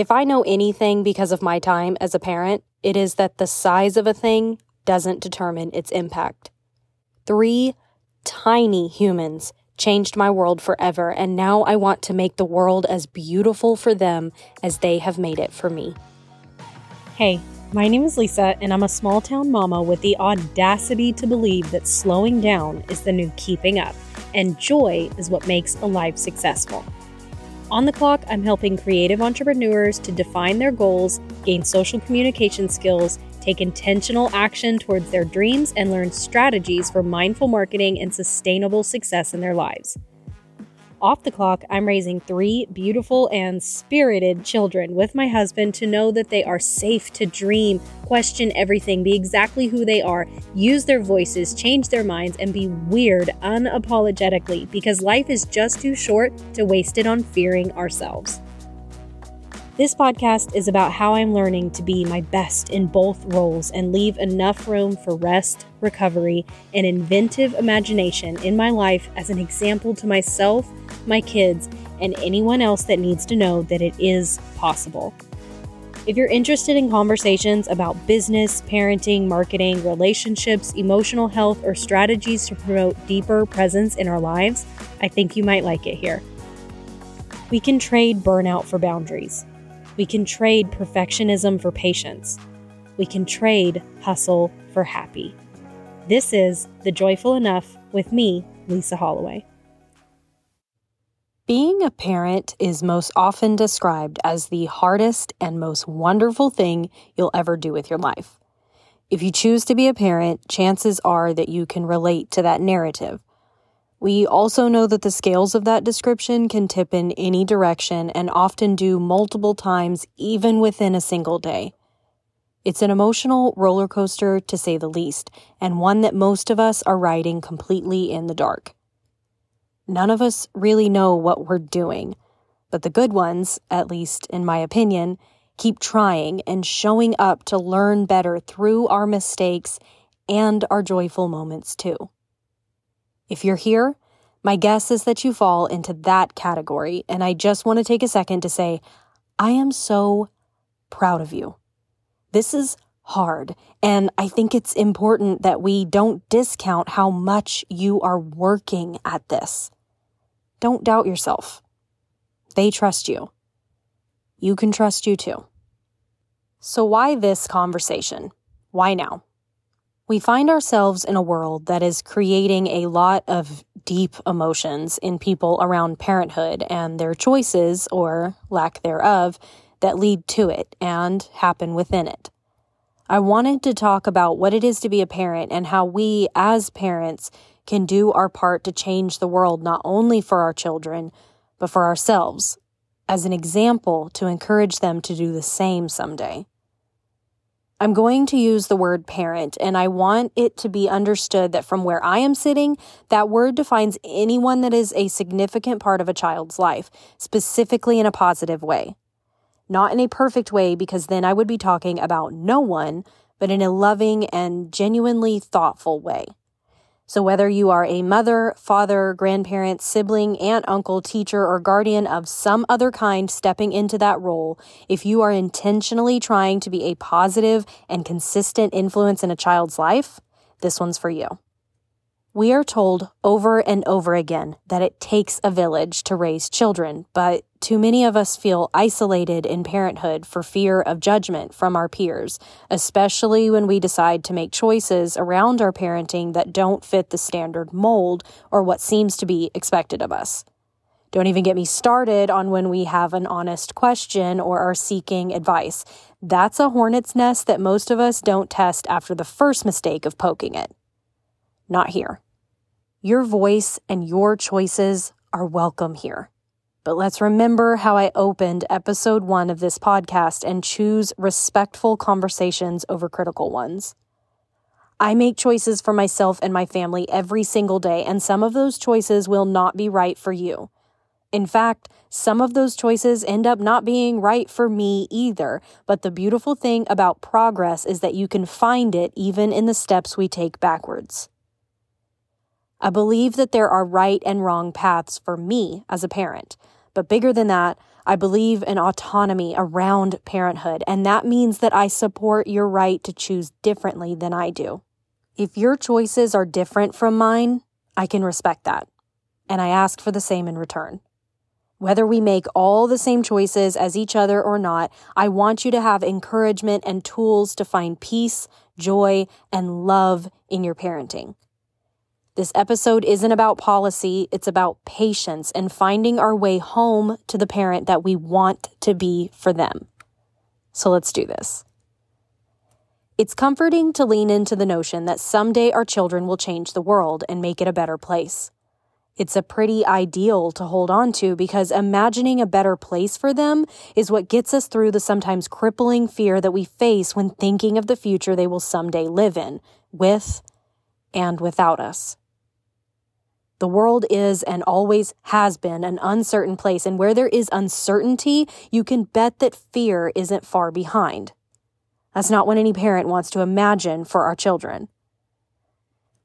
If I know anything because of my time as a parent, it is that the size of a thing doesn't determine its impact. Three tiny humans changed my world forever, and now I want to make the world as beautiful for them as they have made it for me. Hey, my name is Lisa, and I'm a small town mama with the audacity to believe that slowing down is the new keeping up, and joy is what makes a life successful. On the clock, I'm helping creative entrepreneurs to define their goals, gain social communication skills, take intentional action towards their dreams, and learn strategies for mindful marketing and sustainable success in their lives. Off the clock, I'm raising three beautiful and spirited children with my husband to know that they are safe to dream, question everything, be exactly who they are, use their voices, change their minds, and be weird unapologetically because life is just too short to waste it on fearing ourselves. This podcast is about how I'm learning to be my best in both roles and leave enough room for rest, recovery, and inventive imagination in my life as an example to myself, my kids, and anyone else that needs to know that it is possible. If you're interested in conversations about business, parenting, marketing, relationships, emotional health, or strategies to promote deeper presence in our lives, I think you might like it here. We can trade burnout for boundaries. We can trade perfectionism for patience. We can trade hustle for happy. This is The Joyful Enough with me, Lisa Holloway. Being a parent is most often described as the hardest and most wonderful thing you'll ever do with your life. If you choose to be a parent, chances are that you can relate to that narrative. We also know that the scales of that description can tip in any direction and often do multiple times, even within a single day. It's an emotional roller coaster, to say the least, and one that most of us are riding completely in the dark. None of us really know what we're doing, but the good ones, at least in my opinion, keep trying and showing up to learn better through our mistakes and our joyful moments too. If you're here, my guess is that you fall into that category, and I just want to take a second to say, I am so proud of you. This is hard, and I think it's important that we don't discount how much you are working at this. Don't doubt yourself. They trust you. You can trust you too. So, why this conversation? Why now? We find ourselves in a world that is creating a lot of deep emotions in people around parenthood and their choices, or lack thereof, that lead to it and happen within it. I wanted to talk about what it is to be a parent and how we, as parents, can do our part to change the world not only for our children, but for ourselves, as an example to encourage them to do the same someday. I'm going to use the word parent, and I want it to be understood that from where I am sitting, that word defines anyone that is a significant part of a child's life, specifically in a positive way. Not in a perfect way, because then I would be talking about no one, but in a loving and genuinely thoughtful way. So, whether you are a mother, father, grandparent, sibling, aunt, uncle, teacher, or guardian of some other kind stepping into that role, if you are intentionally trying to be a positive and consistent influence in a child's life, this one's for you. We are told over and over again that it takes a village to raise children, but too many of us feel isolated in parenthood for fear of judgment from our peers, especially when we decide to make choices around our parenting that don't fit the standard mold or what seems to be expected of us. Don't even get me started on when we have an honest question or are seeking advice. That's a hornet's nest that most of us don't test after the first mistake of poking it not here. Your voice and your choices are welcome here. But let's remember how I opened episode one of this podcast and choose respectful conversations over critical ones. I make choices for myself and my family every single day, and some of those choices will not be right for you. In fact, some of those choices end up not being right for me either. But the beautiful thing about progress is that you can find it even in the steps we take backwards. I believe that there are right and wrong paths for me as a parent. But bigger than that, I believe in autonomy around parenthood, and that means that I support your right to choose differently than I do. If your choices are different from mine, I can respect that, and I ask for the same in return. Whether we make all the same choices as each other or not, I want you to have encouragement and tools to find peace, joy, and love in your parenting. This episode isn't about policy, it's about patience and finding our way home to the parent that we want to be for them. So let's do this. It's comforting to lean into the notion that someday our children will change the world and make it a better place. It's a pretty ideal to hold on to because imagining a better place for them is what gets us through the sometimes crippling fear that we face when thinking of the future they will someday live in, with and without us. The world is and always has been an uncertain place, and where there is uncertainty, you can bet that fear isn't far behind. That's not what any parent wants to imagine for our children.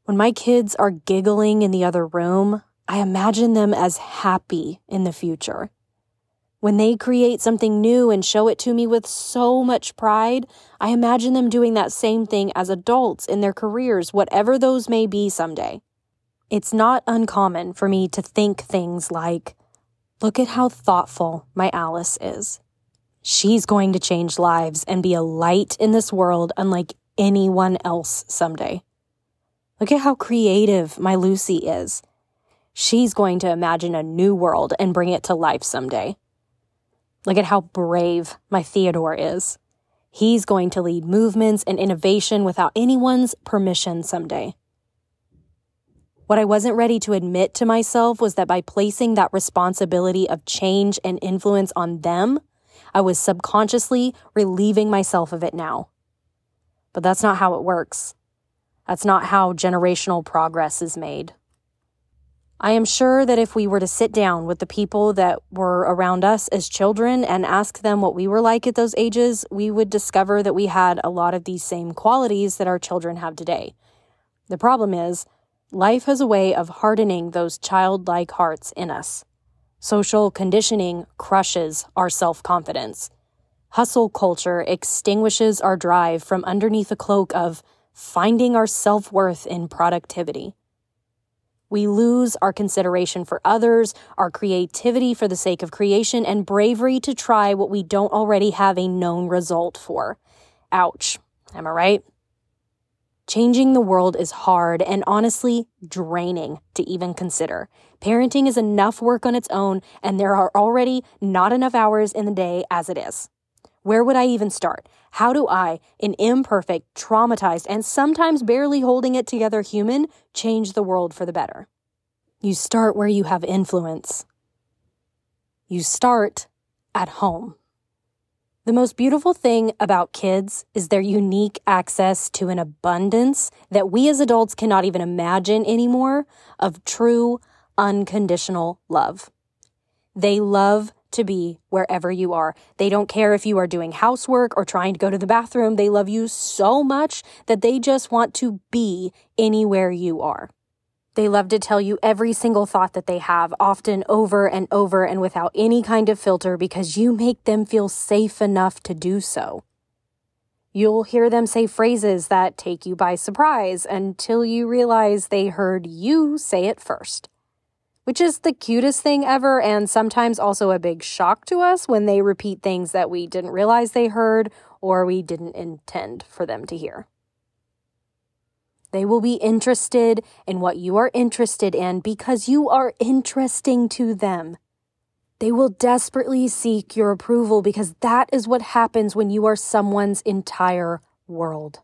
When my kids are giggling in the other room, I imagine them as happy in the future. When they create something new and show it to me with so much pride, I imagine them doing that same thing as adults in their careers, whatever those may be someday. It's not uncommon for me to think things like, look at how thoughtful my Alice is. She's going to change lives and be a light in this world unlike anyone else someday. Look at how creative my Lucy is. She's going to imagine a new world and bring it to life someday. Look at how brave my Theodore is. He's going to lead movements and innovation without anyone's permission someday. What I wasn't ready to admit to myself was that by placing that responsibility of change and influence on them, I was subconsciously relieving myself of it now. But that's not how it works. That's not how generational progress is made. I am sure that if we were to sit down with the people that were around us as children and ask them what we were like at those ages, we would discover that we had a lot of these same qualities that our children have today. The problem is, Life has a way of hardening those childlike hearts in us. Social conditioning crushes our self confidence. Hustle culture extinguishes our drive from underneath a cloak of finding our self worth in productivity. We lose our consideration for others, our creativity for the sake of creation, and bravery to try what we don't already have a known result for. Ouch. Am I right? Changing the world is hard and honestly draining to even consider. Parenting is enough work on its own, and there are already not enough hours in the day as it is. Where would I even start? How do I, an imperfect, traumatized, and sometimes barely holding it together human, change the world for the better? You start where you have influence. You start at home. The most beautiful thing about kids is their unique access to an abundance that we as adults cannot even imagine anymore of true, unconditional love. They love to be wherever you are. They don't care if you are doing housework or trying to go to the bathroom. They love you so much that they just want to be anywhere you are. They love to tell you every single thought that they have, often over and over and without any kind of filter because you make them feel safe enough to do so. You'll hear them say phrases that take you by surprise until you realize they heard you say it first. Which is the cutest thing ever, and sometimes also a big shock to us when they repeat things that we didn't realize they heard or we didn't intend for them to hear. They will be interested in what you are interested in because you are interesting to them. They will desperately seek your approval because that is what happens when you are someone's entire world.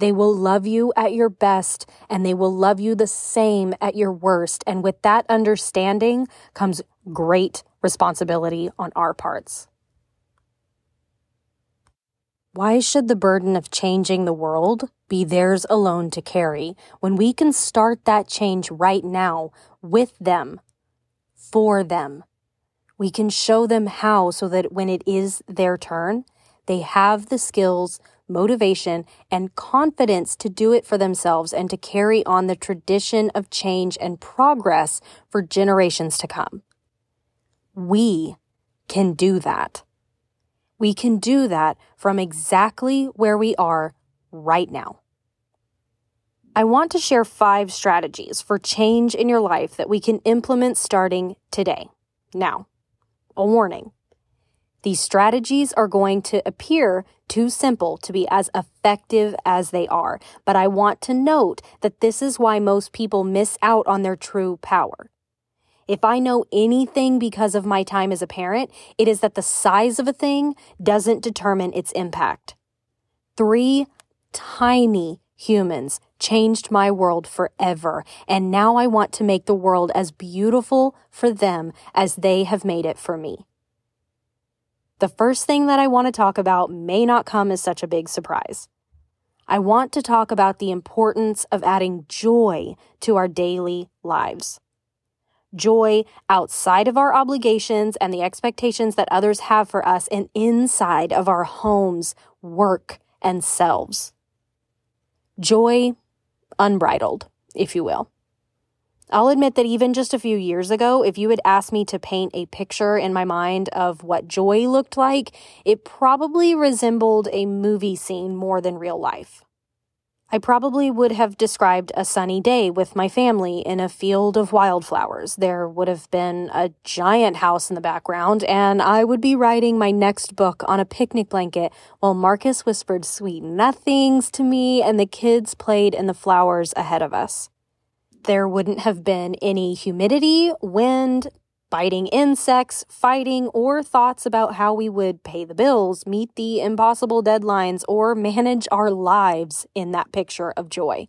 They will love you at your best and they will love you the same at your worst. And with that understanding comes great responsibility on our parts. Why should the burden of changing the world be theirs alone to carry when we can start that change right now with them, for them? We can show them how so that when it is their turn, they have the skills, motivation, and confidence to do it for themselves and to carry on the tradition of change and progress for generations to come. We can do that. We can do that from exactly where we are right now. I want to share five strategies for change in your life that we can implement starting today. Now, a warning. These strategies are going to appear too simple to be as effective as they are, but I want to note that this is why most people miss out on their true power. If I know anything because of my time as a parent, it is that the size of a thing doesn't determine its impact. Three tiny humans changed my world forever, and now I want to make the world as beautiful for them as they have made it for me. The first thing that I want to talk about may not come as such a big surprise. I want to talk about the importance of adding joy to our daily lives joy outside of our obligations and the expectations that others have for us and inside of our homes, work, and selves. Joy unbridled, if you will. I'll admit that even just a few years ago, if you had asked me to paint a picture in my mind of what joy looked like, it probably resembled a movie scene more than real life. I probably would have described a sunny day with my family in a field of wildflowers. There would have been a giant house in the background, and I would be writing my next book on a picnic blanket while Marcus whispered sweet nothings to me and the kids played in the flowers ahead of us. There wouldn't have been any humidity, wind, biting insects, fighting, or thoughts about how we would pay the bills, meet the impossible deadlines, or manage our lives in that picture of joy.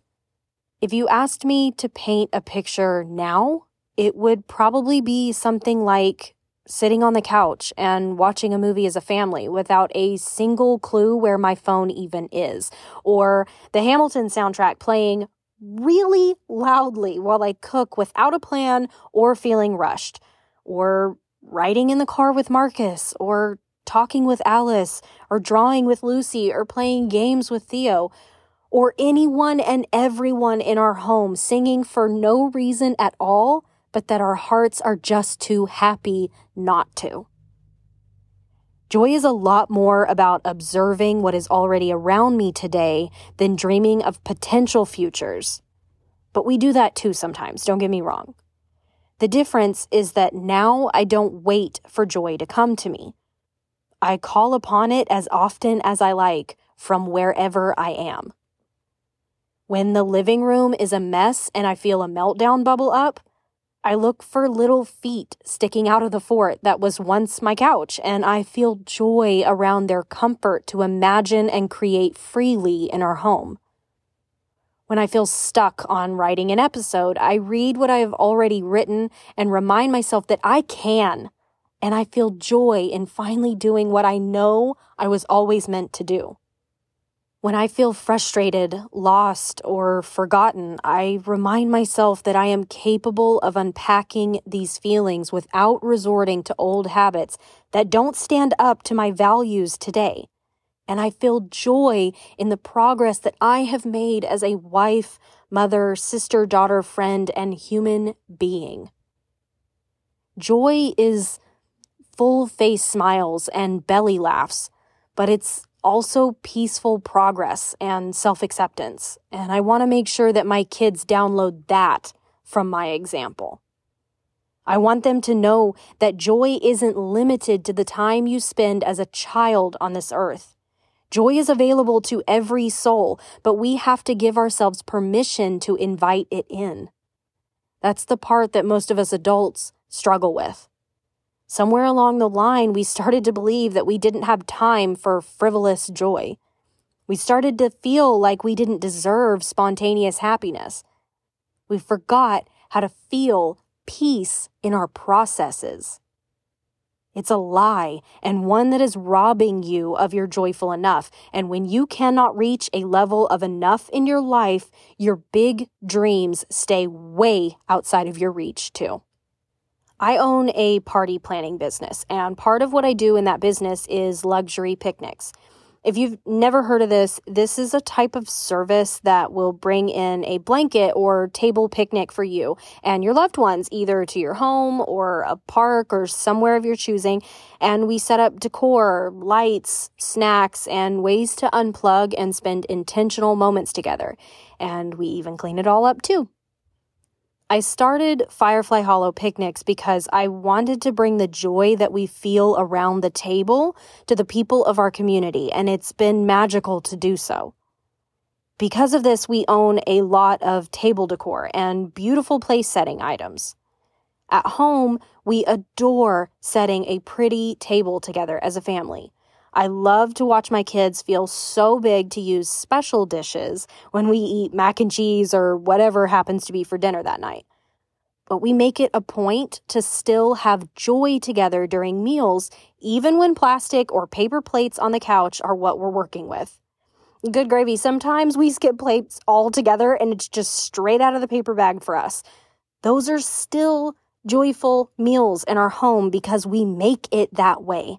If you asked me to paint a picture now, it would probably be something like sitting on the couch and watching a movie as a family without a single clue where my phone even is, or the Hamilton soundtrack playing really loudly while I cook without a plan or feeling rushed or riding in the car with Marcus, or talking with Alice, or drawing with Lucy, or playing games with Theo, or anyone and everyone in our home singing for no reason at all, but that our hearts are just too happy not to. Joy is a lot more about observing what is already around me today than dreaming of potential futures. But we do that too sometimes, don't get me wrong. The difference is that now I don't wait for joy to come to me. I call upon it as often as I like from wherever I am. When the living room is a mess and I feel a meltdown bubble up, I look for little feet sticking out of the fort that was once my couch, and I feel joy around their comfort to imagine and create freely in our home. When I feel stuck on writing an episode, I read what I have already written and remind myself that I can. And I feel joy in finally doing what I know I was always meant to do. When I feel frustrated, lost, or forgotten, I remind myself that I am capable of unpacking these feelings without resorting to old habits that don't stand up to my values today and I feel joy in the progress that I have made as a wife, mother, sister, daughter, friend, and human being. Joy is full face smiles and belly laughs, but it's also peaceful progress and self acceptance. And I want to make sure that my kids download that from my example. I want them to know that joy isn't limited to the time you spend as a child on this earth. Joy is available to every soul, but we have to give ourselves permission to invite it in. That's the part that most of us adults struggle with. Somewhere along the line, we started to believe that we didn't have time for frivolous joy. We started to feel like we didn't deserve spontaneous happiness. We forgot how to feel peace in our processes. It's a lie and one that is robbing you of your joyful enough. And when you cannot reach a level of enough in your life, your big dreams stay way outside of your reach too. I own a party planning business, and part of what I do in that business is luxury picnics. If you've never heard of this, this is a type of service that will bring in a blanket or table picnic for you and your loved ones, either to your home or a park or somewhere of your choosing. And we set up decor, lights, snacks, and ways to unplug and spend intentional moments together. And we even clean it all up too. I started Firefly Hollow picnics because I wanted to bring the joy that we feel around the table to the people of our community, and it's been magical to do so. Because of this, we own a lot of table decor and beautiful place setting items. At home, we adore setting a pretty table together as a family. I love to watch my kids feel so big to use special dishes when we eat mac and cheese or whatever happens to be for dinner that night. But we make it a point to still have joy together during meals, even when plastic or paper plates on the couch are what we're working with. Good gravy, sometimes we skip plates altogether and it's just straight out of the paper bag for us. Those are still joyful meals in our home because we make it that way.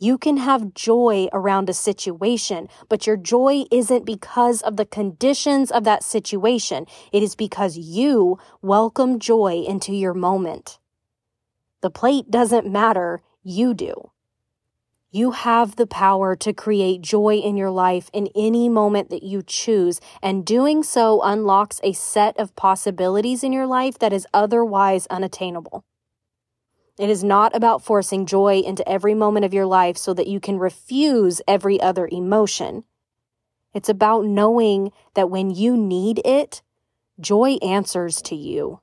You can have joy around a situation, but your joy isn't because of the conditions of that situation. It is because you welcome joy into your moment. The plate doesn't matter, you do. You have the power to create joy in your life in any moment that you choose, and doing so unlocks a set of possibilities in your life that is otherwise unattainable. It is not about forcing joy into every moment of your life so that you can refuse every other emotion. It's about knowing that when you need it, joy answers to you.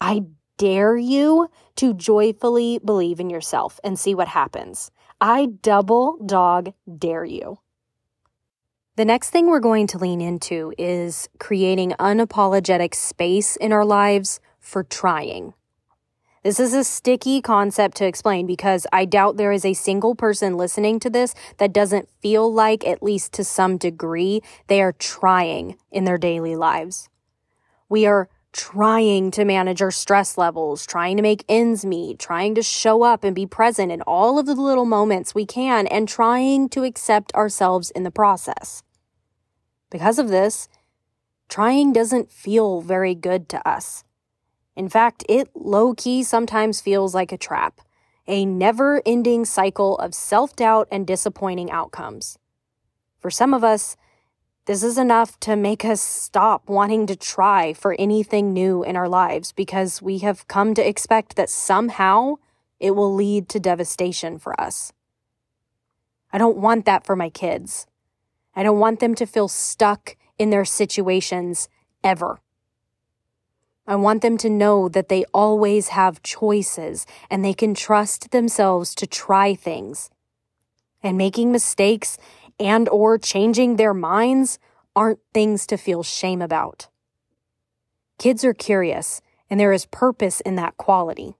I dare you to joyfully believe in yourself and see what happens. I double dog dare you. The next thing we're going to lean into is creating unapologetic space in our lives for trying. This is a sticky concept to explain because I doubt there is a single person listening to this that doesn't feel like, at least to some degree, they are trying in their daily lives. We are trying to manage our stress levels, trying to make ends meet, trying to show up and be present in all of the little moments we can, and trying to accept ourselves in the process. Because of this, trying doesn't feel very good to us. In fact, it low key sometimes feels like a trap, a never ending cycle of self doubt and disappointing outcomes. For some of us, this is enough to make us stop wanting to try for anything new in our lives because we have come to expect that somehow it will lead to devastation for us. I don't want that for my kids. I don't want them to feel stuck in their situations ever. I want them to know that they always have choices and they can trust themselves to try things. And making mistakes and or changing their minds aren't things to feel shame about. Kids are curious and there is purpose in that quality.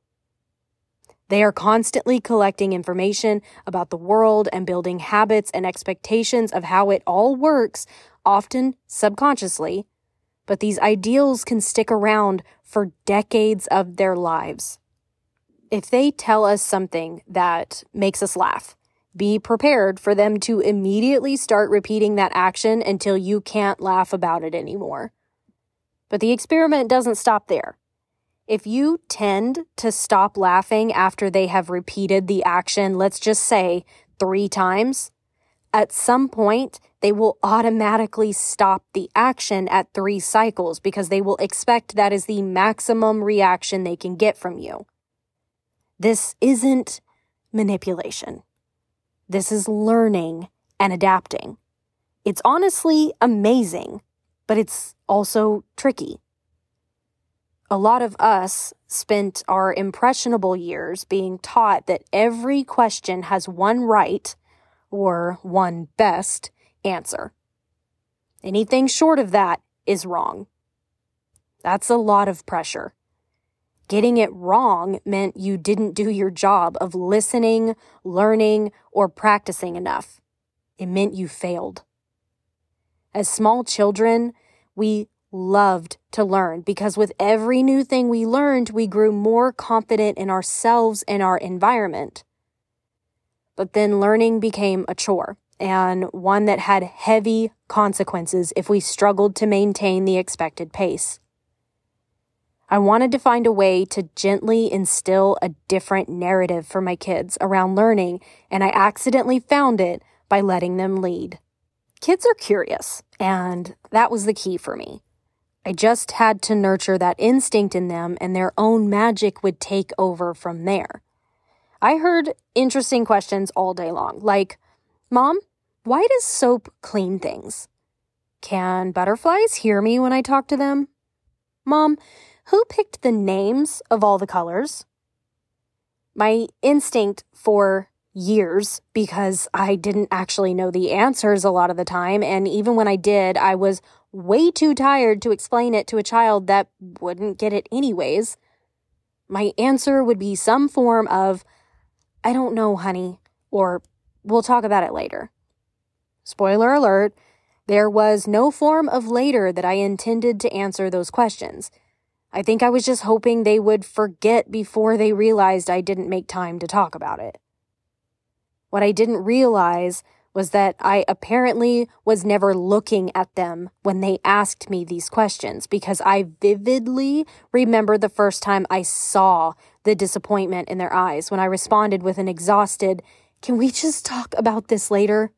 They are constantly collecting information about the world and building habits and expectations of how it all works, often subconsciously, but these ideals can stick around for decades of their lives. If they tell us something that makes us laugh, be prepared for them to immediately start repeating that action until you can't laugh about it anymore. But the experiment doesn't stop there. If you tend to stop laughing after they have repeated the action, let's just say three times, at some point, they will automatically stop the action at three cycles because they will expect that is the maximum reaction they can get from you. This isn't manipulation. This is learning and adapting. It's honestly amazing, but it's also tricky. A lot of us spent our impressionable years being taught that every question has one right or one best answer. Anything short of that is wrong. That's a lot of pressure. Getting it wrong meant you didn't do your job of listening, learning, or practicing enough. It meant you failed. As small children, we loved to learn because with every new thing we learned, we grew more confident in ourselves and our environment. but then learning became a chore and one that had heavy consequences if we struggled to maintain the expected pace. I wanted to find a way to gently instill a different narrative for my kids around learning, and I accidentally found it by letting them lead. Kids are curious, and that was the key for me. I just had to nurture that instinct in them, and their own magic would take over from there. I heard interesting questions all day long, like, Mom, why does soap clean things? Can butterflies hear me when I talk to them? Mom, who picked the names of all the colors? My instinct for years, because I didn't actually know the answers a lot of the time, and even when I did, I was way too tired to explain it to a child that wouldn't get it anyways. My answer would be some form of, I don't know, honey, or we'll talk about it later. Spoiler alert, there was no form of later that I intended to answer those questions. I think I was just hoping they would forget before they realized I didn't make time to talk about it. What I didn't realize was that I apparently was never looking at them when they asked me these questions because I vividly remember the first time I saw the disappointment in their eyes when I responded with an exhausted, Can we just talk about this later?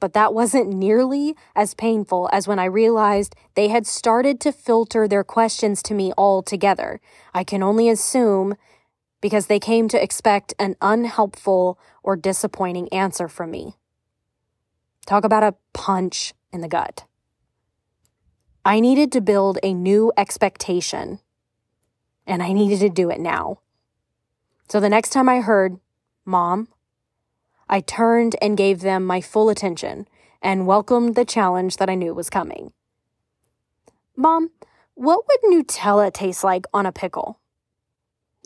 But that wasn't nearly as painful as when I realized they had started to filter their questions to me altogether. I can only assume because they came to expect an unhelpful or disappointing answer from me. Talk about a punch in the gut. I needed to build a new expectation, and I needed to do it now. So the next time I heard, Mom, I turned and gave them my full attention and welcomed the challenge that I knew was coming. Mom, what would Nutella taste like on a pickle?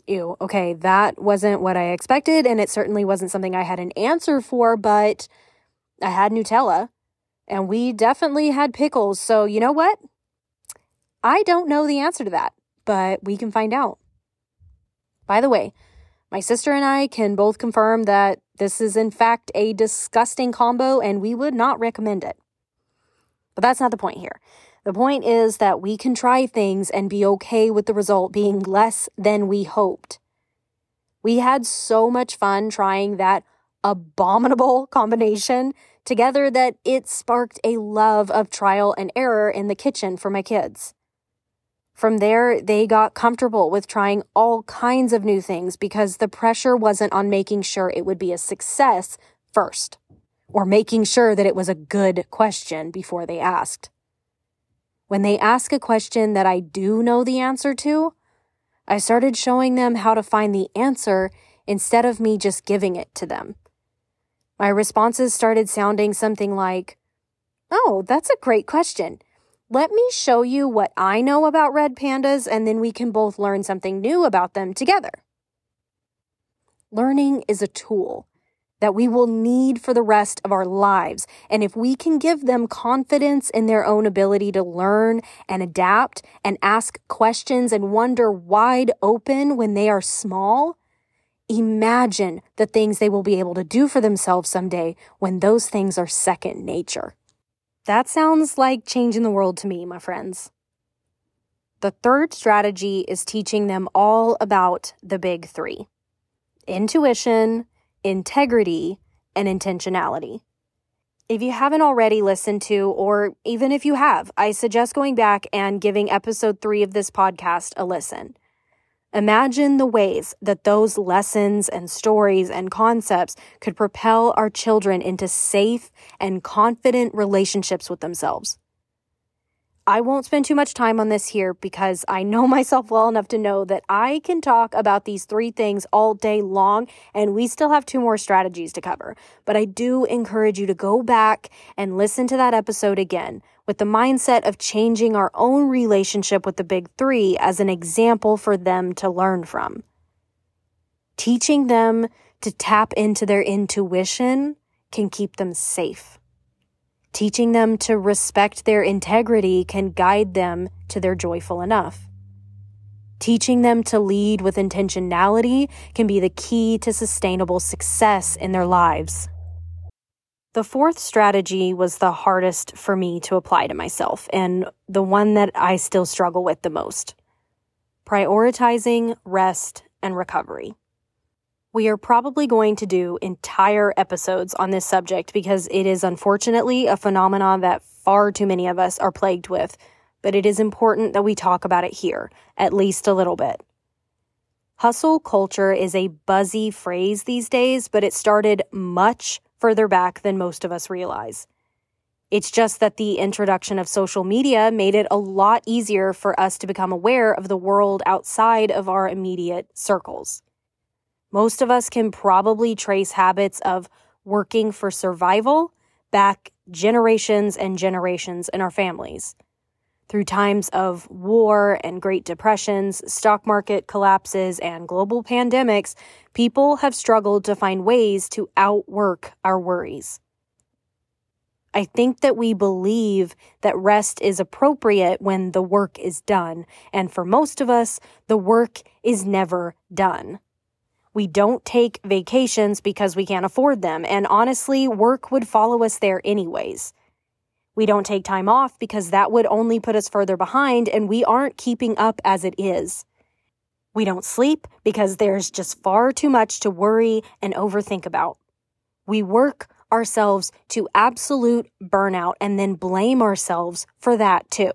ew, okay, that wasn't what I expected. And it certainly wasn't something I had an answer for, but I had Nutella and we definitely had pickles. So, you know what? I don't know the answer to that, but we can find out. By the way, my sister and I can both confirm that this is in fact a disgusting combo and we would not recommend it. But that's not the point here. The point is that we can try things and be okay with the result being less than we hoped. We had so much fun trying that abominable combination together that it sparked a love of trial and error in the kitchen for my kids. From there, they got comfortable with trying all kinds of new things because the pressure wasn't on making sure it would be a success first, or making sure that it was a good question before they asked. When they ask a question that I do know the answer to, I started showing them how to find the answer instead of me just giving it to them. My responses started sounding something like, Oh, that's a great question. Let me show you what I know about red pandas, and then we can both learn something new about them together. Learning is a tool that we will need for the rest of our lives. And if we can give them confidence in their own ability to learn and adapt and ask questions and wonder wide open when they are small, imagine the things they will be able to do for themselves someday when those things are second nature. That sounds like changing the world to me, my friends. The third strategy is teaching them all about the big three intuition, integrity, and intentionality. If you haven't already listened to, or even if you have, I suggest going back and giving episode three of this podcast a listen. Imagine the ways that those lessons and stories and concepts could propel our children into safe and confident relationships with themselves. I won't spend too much time on this here because I know myself well enough to know that I can talk about these three things all day long and we still have two more strategies to cover. But I do encourage you to go back and listen to that episode again with the mindset of changing our own relationship with the big three as an example for them to learn from. Teaching them to tap into their intuition can keep them safe. Teaching them to respect their integrity can guide them to their joyful enough. Teaching them to lead with intentionality can be the key to sustainable success in their lives. The fourth strategy was the hardest for me to apply to myself and the one that I still struggle with the most prioritizing rest and recovery. We are probably going to do entire episodes on this subject because it is unfortunately a phenomenon that far too many of us are plagued with but it is important that we talk about it here, at least a little bit. Hustle culture is a buzzy phrase these days, but it started much further back than most of us realize. It's just that the introduction of social media made it a lot easier for us to become aware of the world outside of our immediate circles. Most of us can probably trace habits of working for survival back generations and generations in our families. Through times of war and Great Depressions, stock market collapses, and global pandemics, people have struggled to find ways to outwork our worries. I think that we believe that rest is appropriate when the work is done, and for most of us, the work is never done. We don't take vacations because we can't afford them, and honestly, work would follow us there anyways. We don't take time off because that would only put us further behind and we aren't keeping up as it is. We don't sleep because there's just far too much to worry and overthink about. We work ourselves to absolute burnout and then blame ourselves for that too.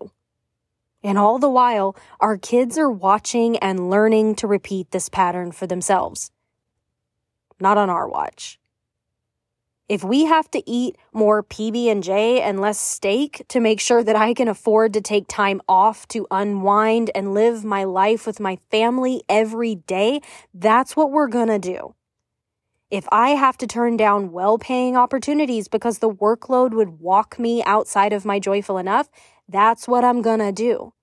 And all the while, our kids are watching and learning to repeat this pattern for themselves. Not on our watch. If we have to eat more PB&J and less steak to make sure that I can afford to take time off to unwind and live my life with my family every day, that's what we're going to do. If I have to turn down well-paying opportunities because the workload would walk me outside of my joyful enough, that's what I'm going to do.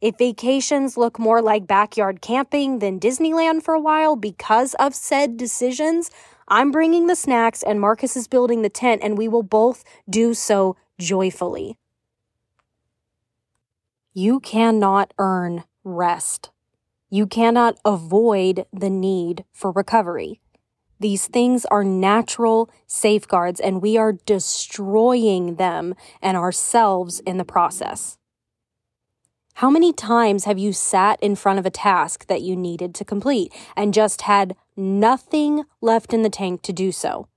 If vacations look more like backyard camping than Disneyland for a while because of said decisions, I'm bringing the snacks and Marcus is building the tent, and we will both do so joyfully. You cannot earn rest. You cannot avoid the need for recovery. These things are natural safeguards, and we are destroying them and ourselves in the process. How many times have you sat in front of a task that you needed to complete and just had nothing left in the tank to do so?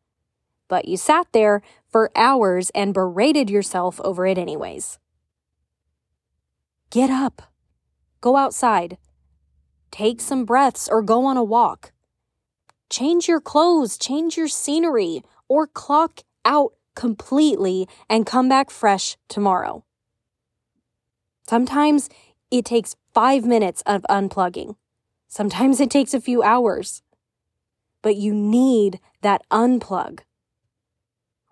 But you sat there for hours and berated yourself over it anyways. Get up. Go outside. Take some breaths or go on a walk. Change your clothes, change your scenery, or clock out completely and come back fresh tomorrow. Sometimes it takes five minutes of unplugging. Sometimes it takes a few hours. But you need that unplug.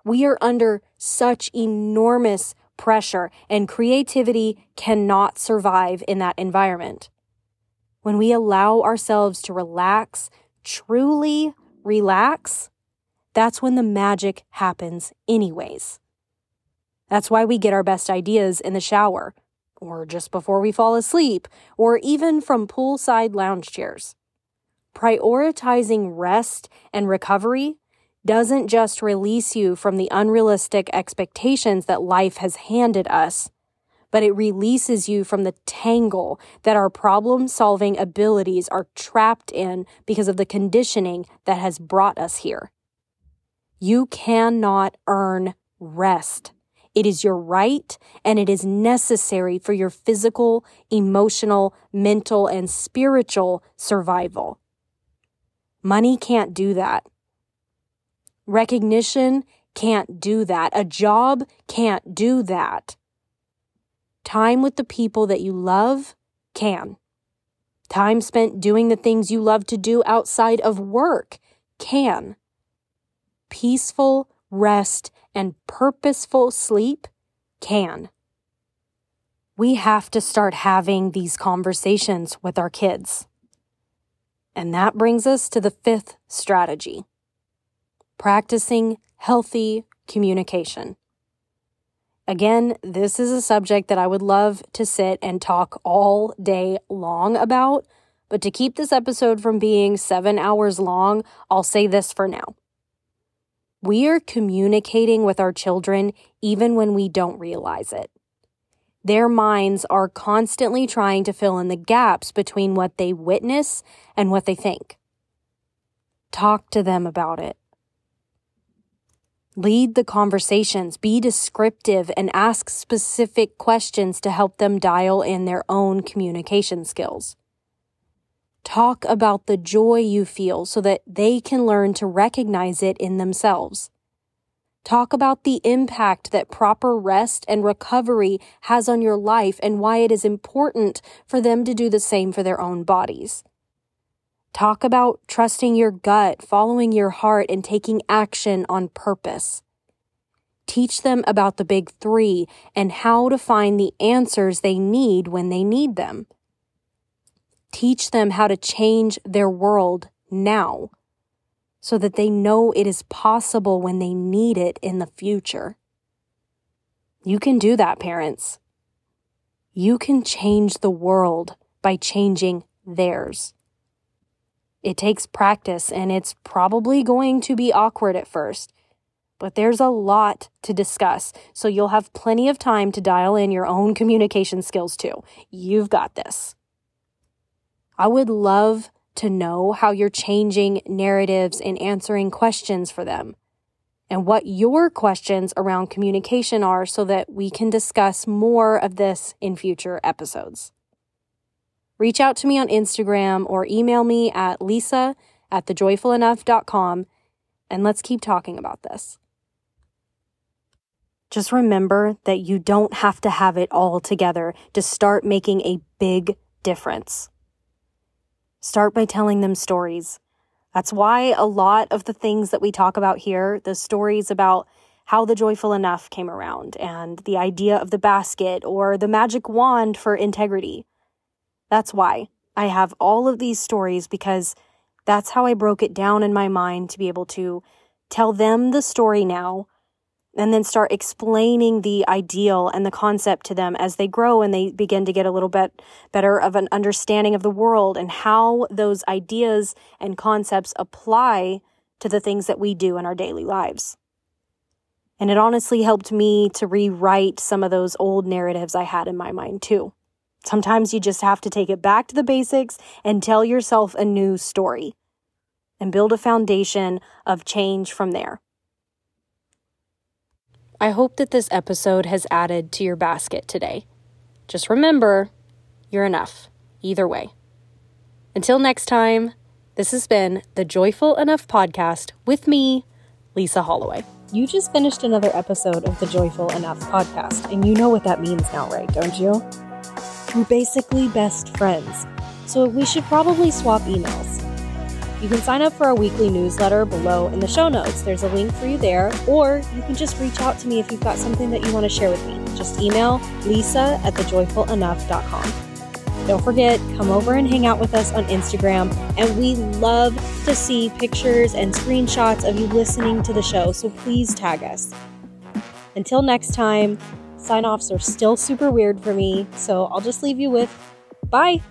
We are under such enormous pressure, and creativity cannot survive in that environment. When we allow ourselves to relax, truly relax, that's when the magic happens, anyways. That's why we get our best ideas in the shower or just before we fall asleep, or even from poolside lounge chairs. Prioritizing rest and recovery doesn't just release you from the unrealistic expectations that life has handed us, but it releases you from the tangle that our problem solving abilities are trapped in because of the conditioning that has brought us here. You cannot earn rest. It is your right and it is necessary for your physical, emotional, mental, and spiritual survival. Money can't do that. Recognition can't do that. A job can't do that. Time with the people that you love can. Time spent doing the things you love to do outside of work can. Peaceful rest and purposeful sleep can. We have to start having these conversations with our kids. And that brings us to the fifth strategy practicing healthy communication. Again, this is a subject that I would love to sit and talk all day long about, but to keep this episode from being seven hours long, I'll say this for now. We are communicating with our children even when we don't realize it. Their minds are constantly trying to fill in the gaps between what they witness and what they think. Talk to them about it. Lead the conversations, be descriptive, and ask specific questions to help them dial in their own communication skills. Talk about the joy you feel so that they can learn to recognize it in themselves. Talk about the impact that proper rest and recovery has on your life and why it is important for them to do the same for their own bodies. Talk about trusting your gut, following your heart, and taking action on purpose. Teach them about the big three and how to find the answers they need when they need them. Teach them how to change their world now so that they know it is possible when they need it in the future. You can do that, parents. You can change the world by changing theirs. It takes practice and it's probably going to be awkward at first, but there's a lot to discuss, so you'll have plenty of time to dial in your own communication skills too. You've got this. I would love to know how you're changing narratives and answering questions for them and what your questions around communication are so that we can discuss more of this in future episodes reach out to me on Instagram or email me at lisa at thejoyfulenough.com and let's keep talking about this. Just remember that you don't have to have it all together to start making a big difference. Start by telling them stories. That's why a lot of the things that we talk about here, the stories about how the joyful enough came around and the idea of the basket or the magic wand for integrity, that's why I have all of these stories because that's how I broke it down in my mind to be able to tell them the story now and then start explaining the ideal and the concept to them as they grow and they begin to get a little bit better of an understanding of the world and how those ideas and concepts apply to the things that we do in our daily lives. And it honestly helped me to rewrite some of those old narratives I had in my mind too. Sometimes you just have to take it back to the basics and tell yourself a new story and build a foundation of change from there. I hope that this episode has added to your basket today. Just remember, you're enough, either way. Until next time, this has been the Joyful Enough podcast with me, Lisa Holloway. You just finished another episode of the Joyful Enough podcast, and you know what that means now, right? Don't you? We're basically best friends, so we should probably swap emails. You can sign up for our weekly newsletter below in the show notes. There's a link for you there, or you can just reach out to me if you've got something that you want to share with me. Just email lisa at thejoyfulenough.com. Don't forget, come over and hang out with us on Instagram, and we love to see pictures and screenshots of you listening to the show, so please tag us. Until next time, Sign offs are still super weird for me, so I'll just leave you with bye.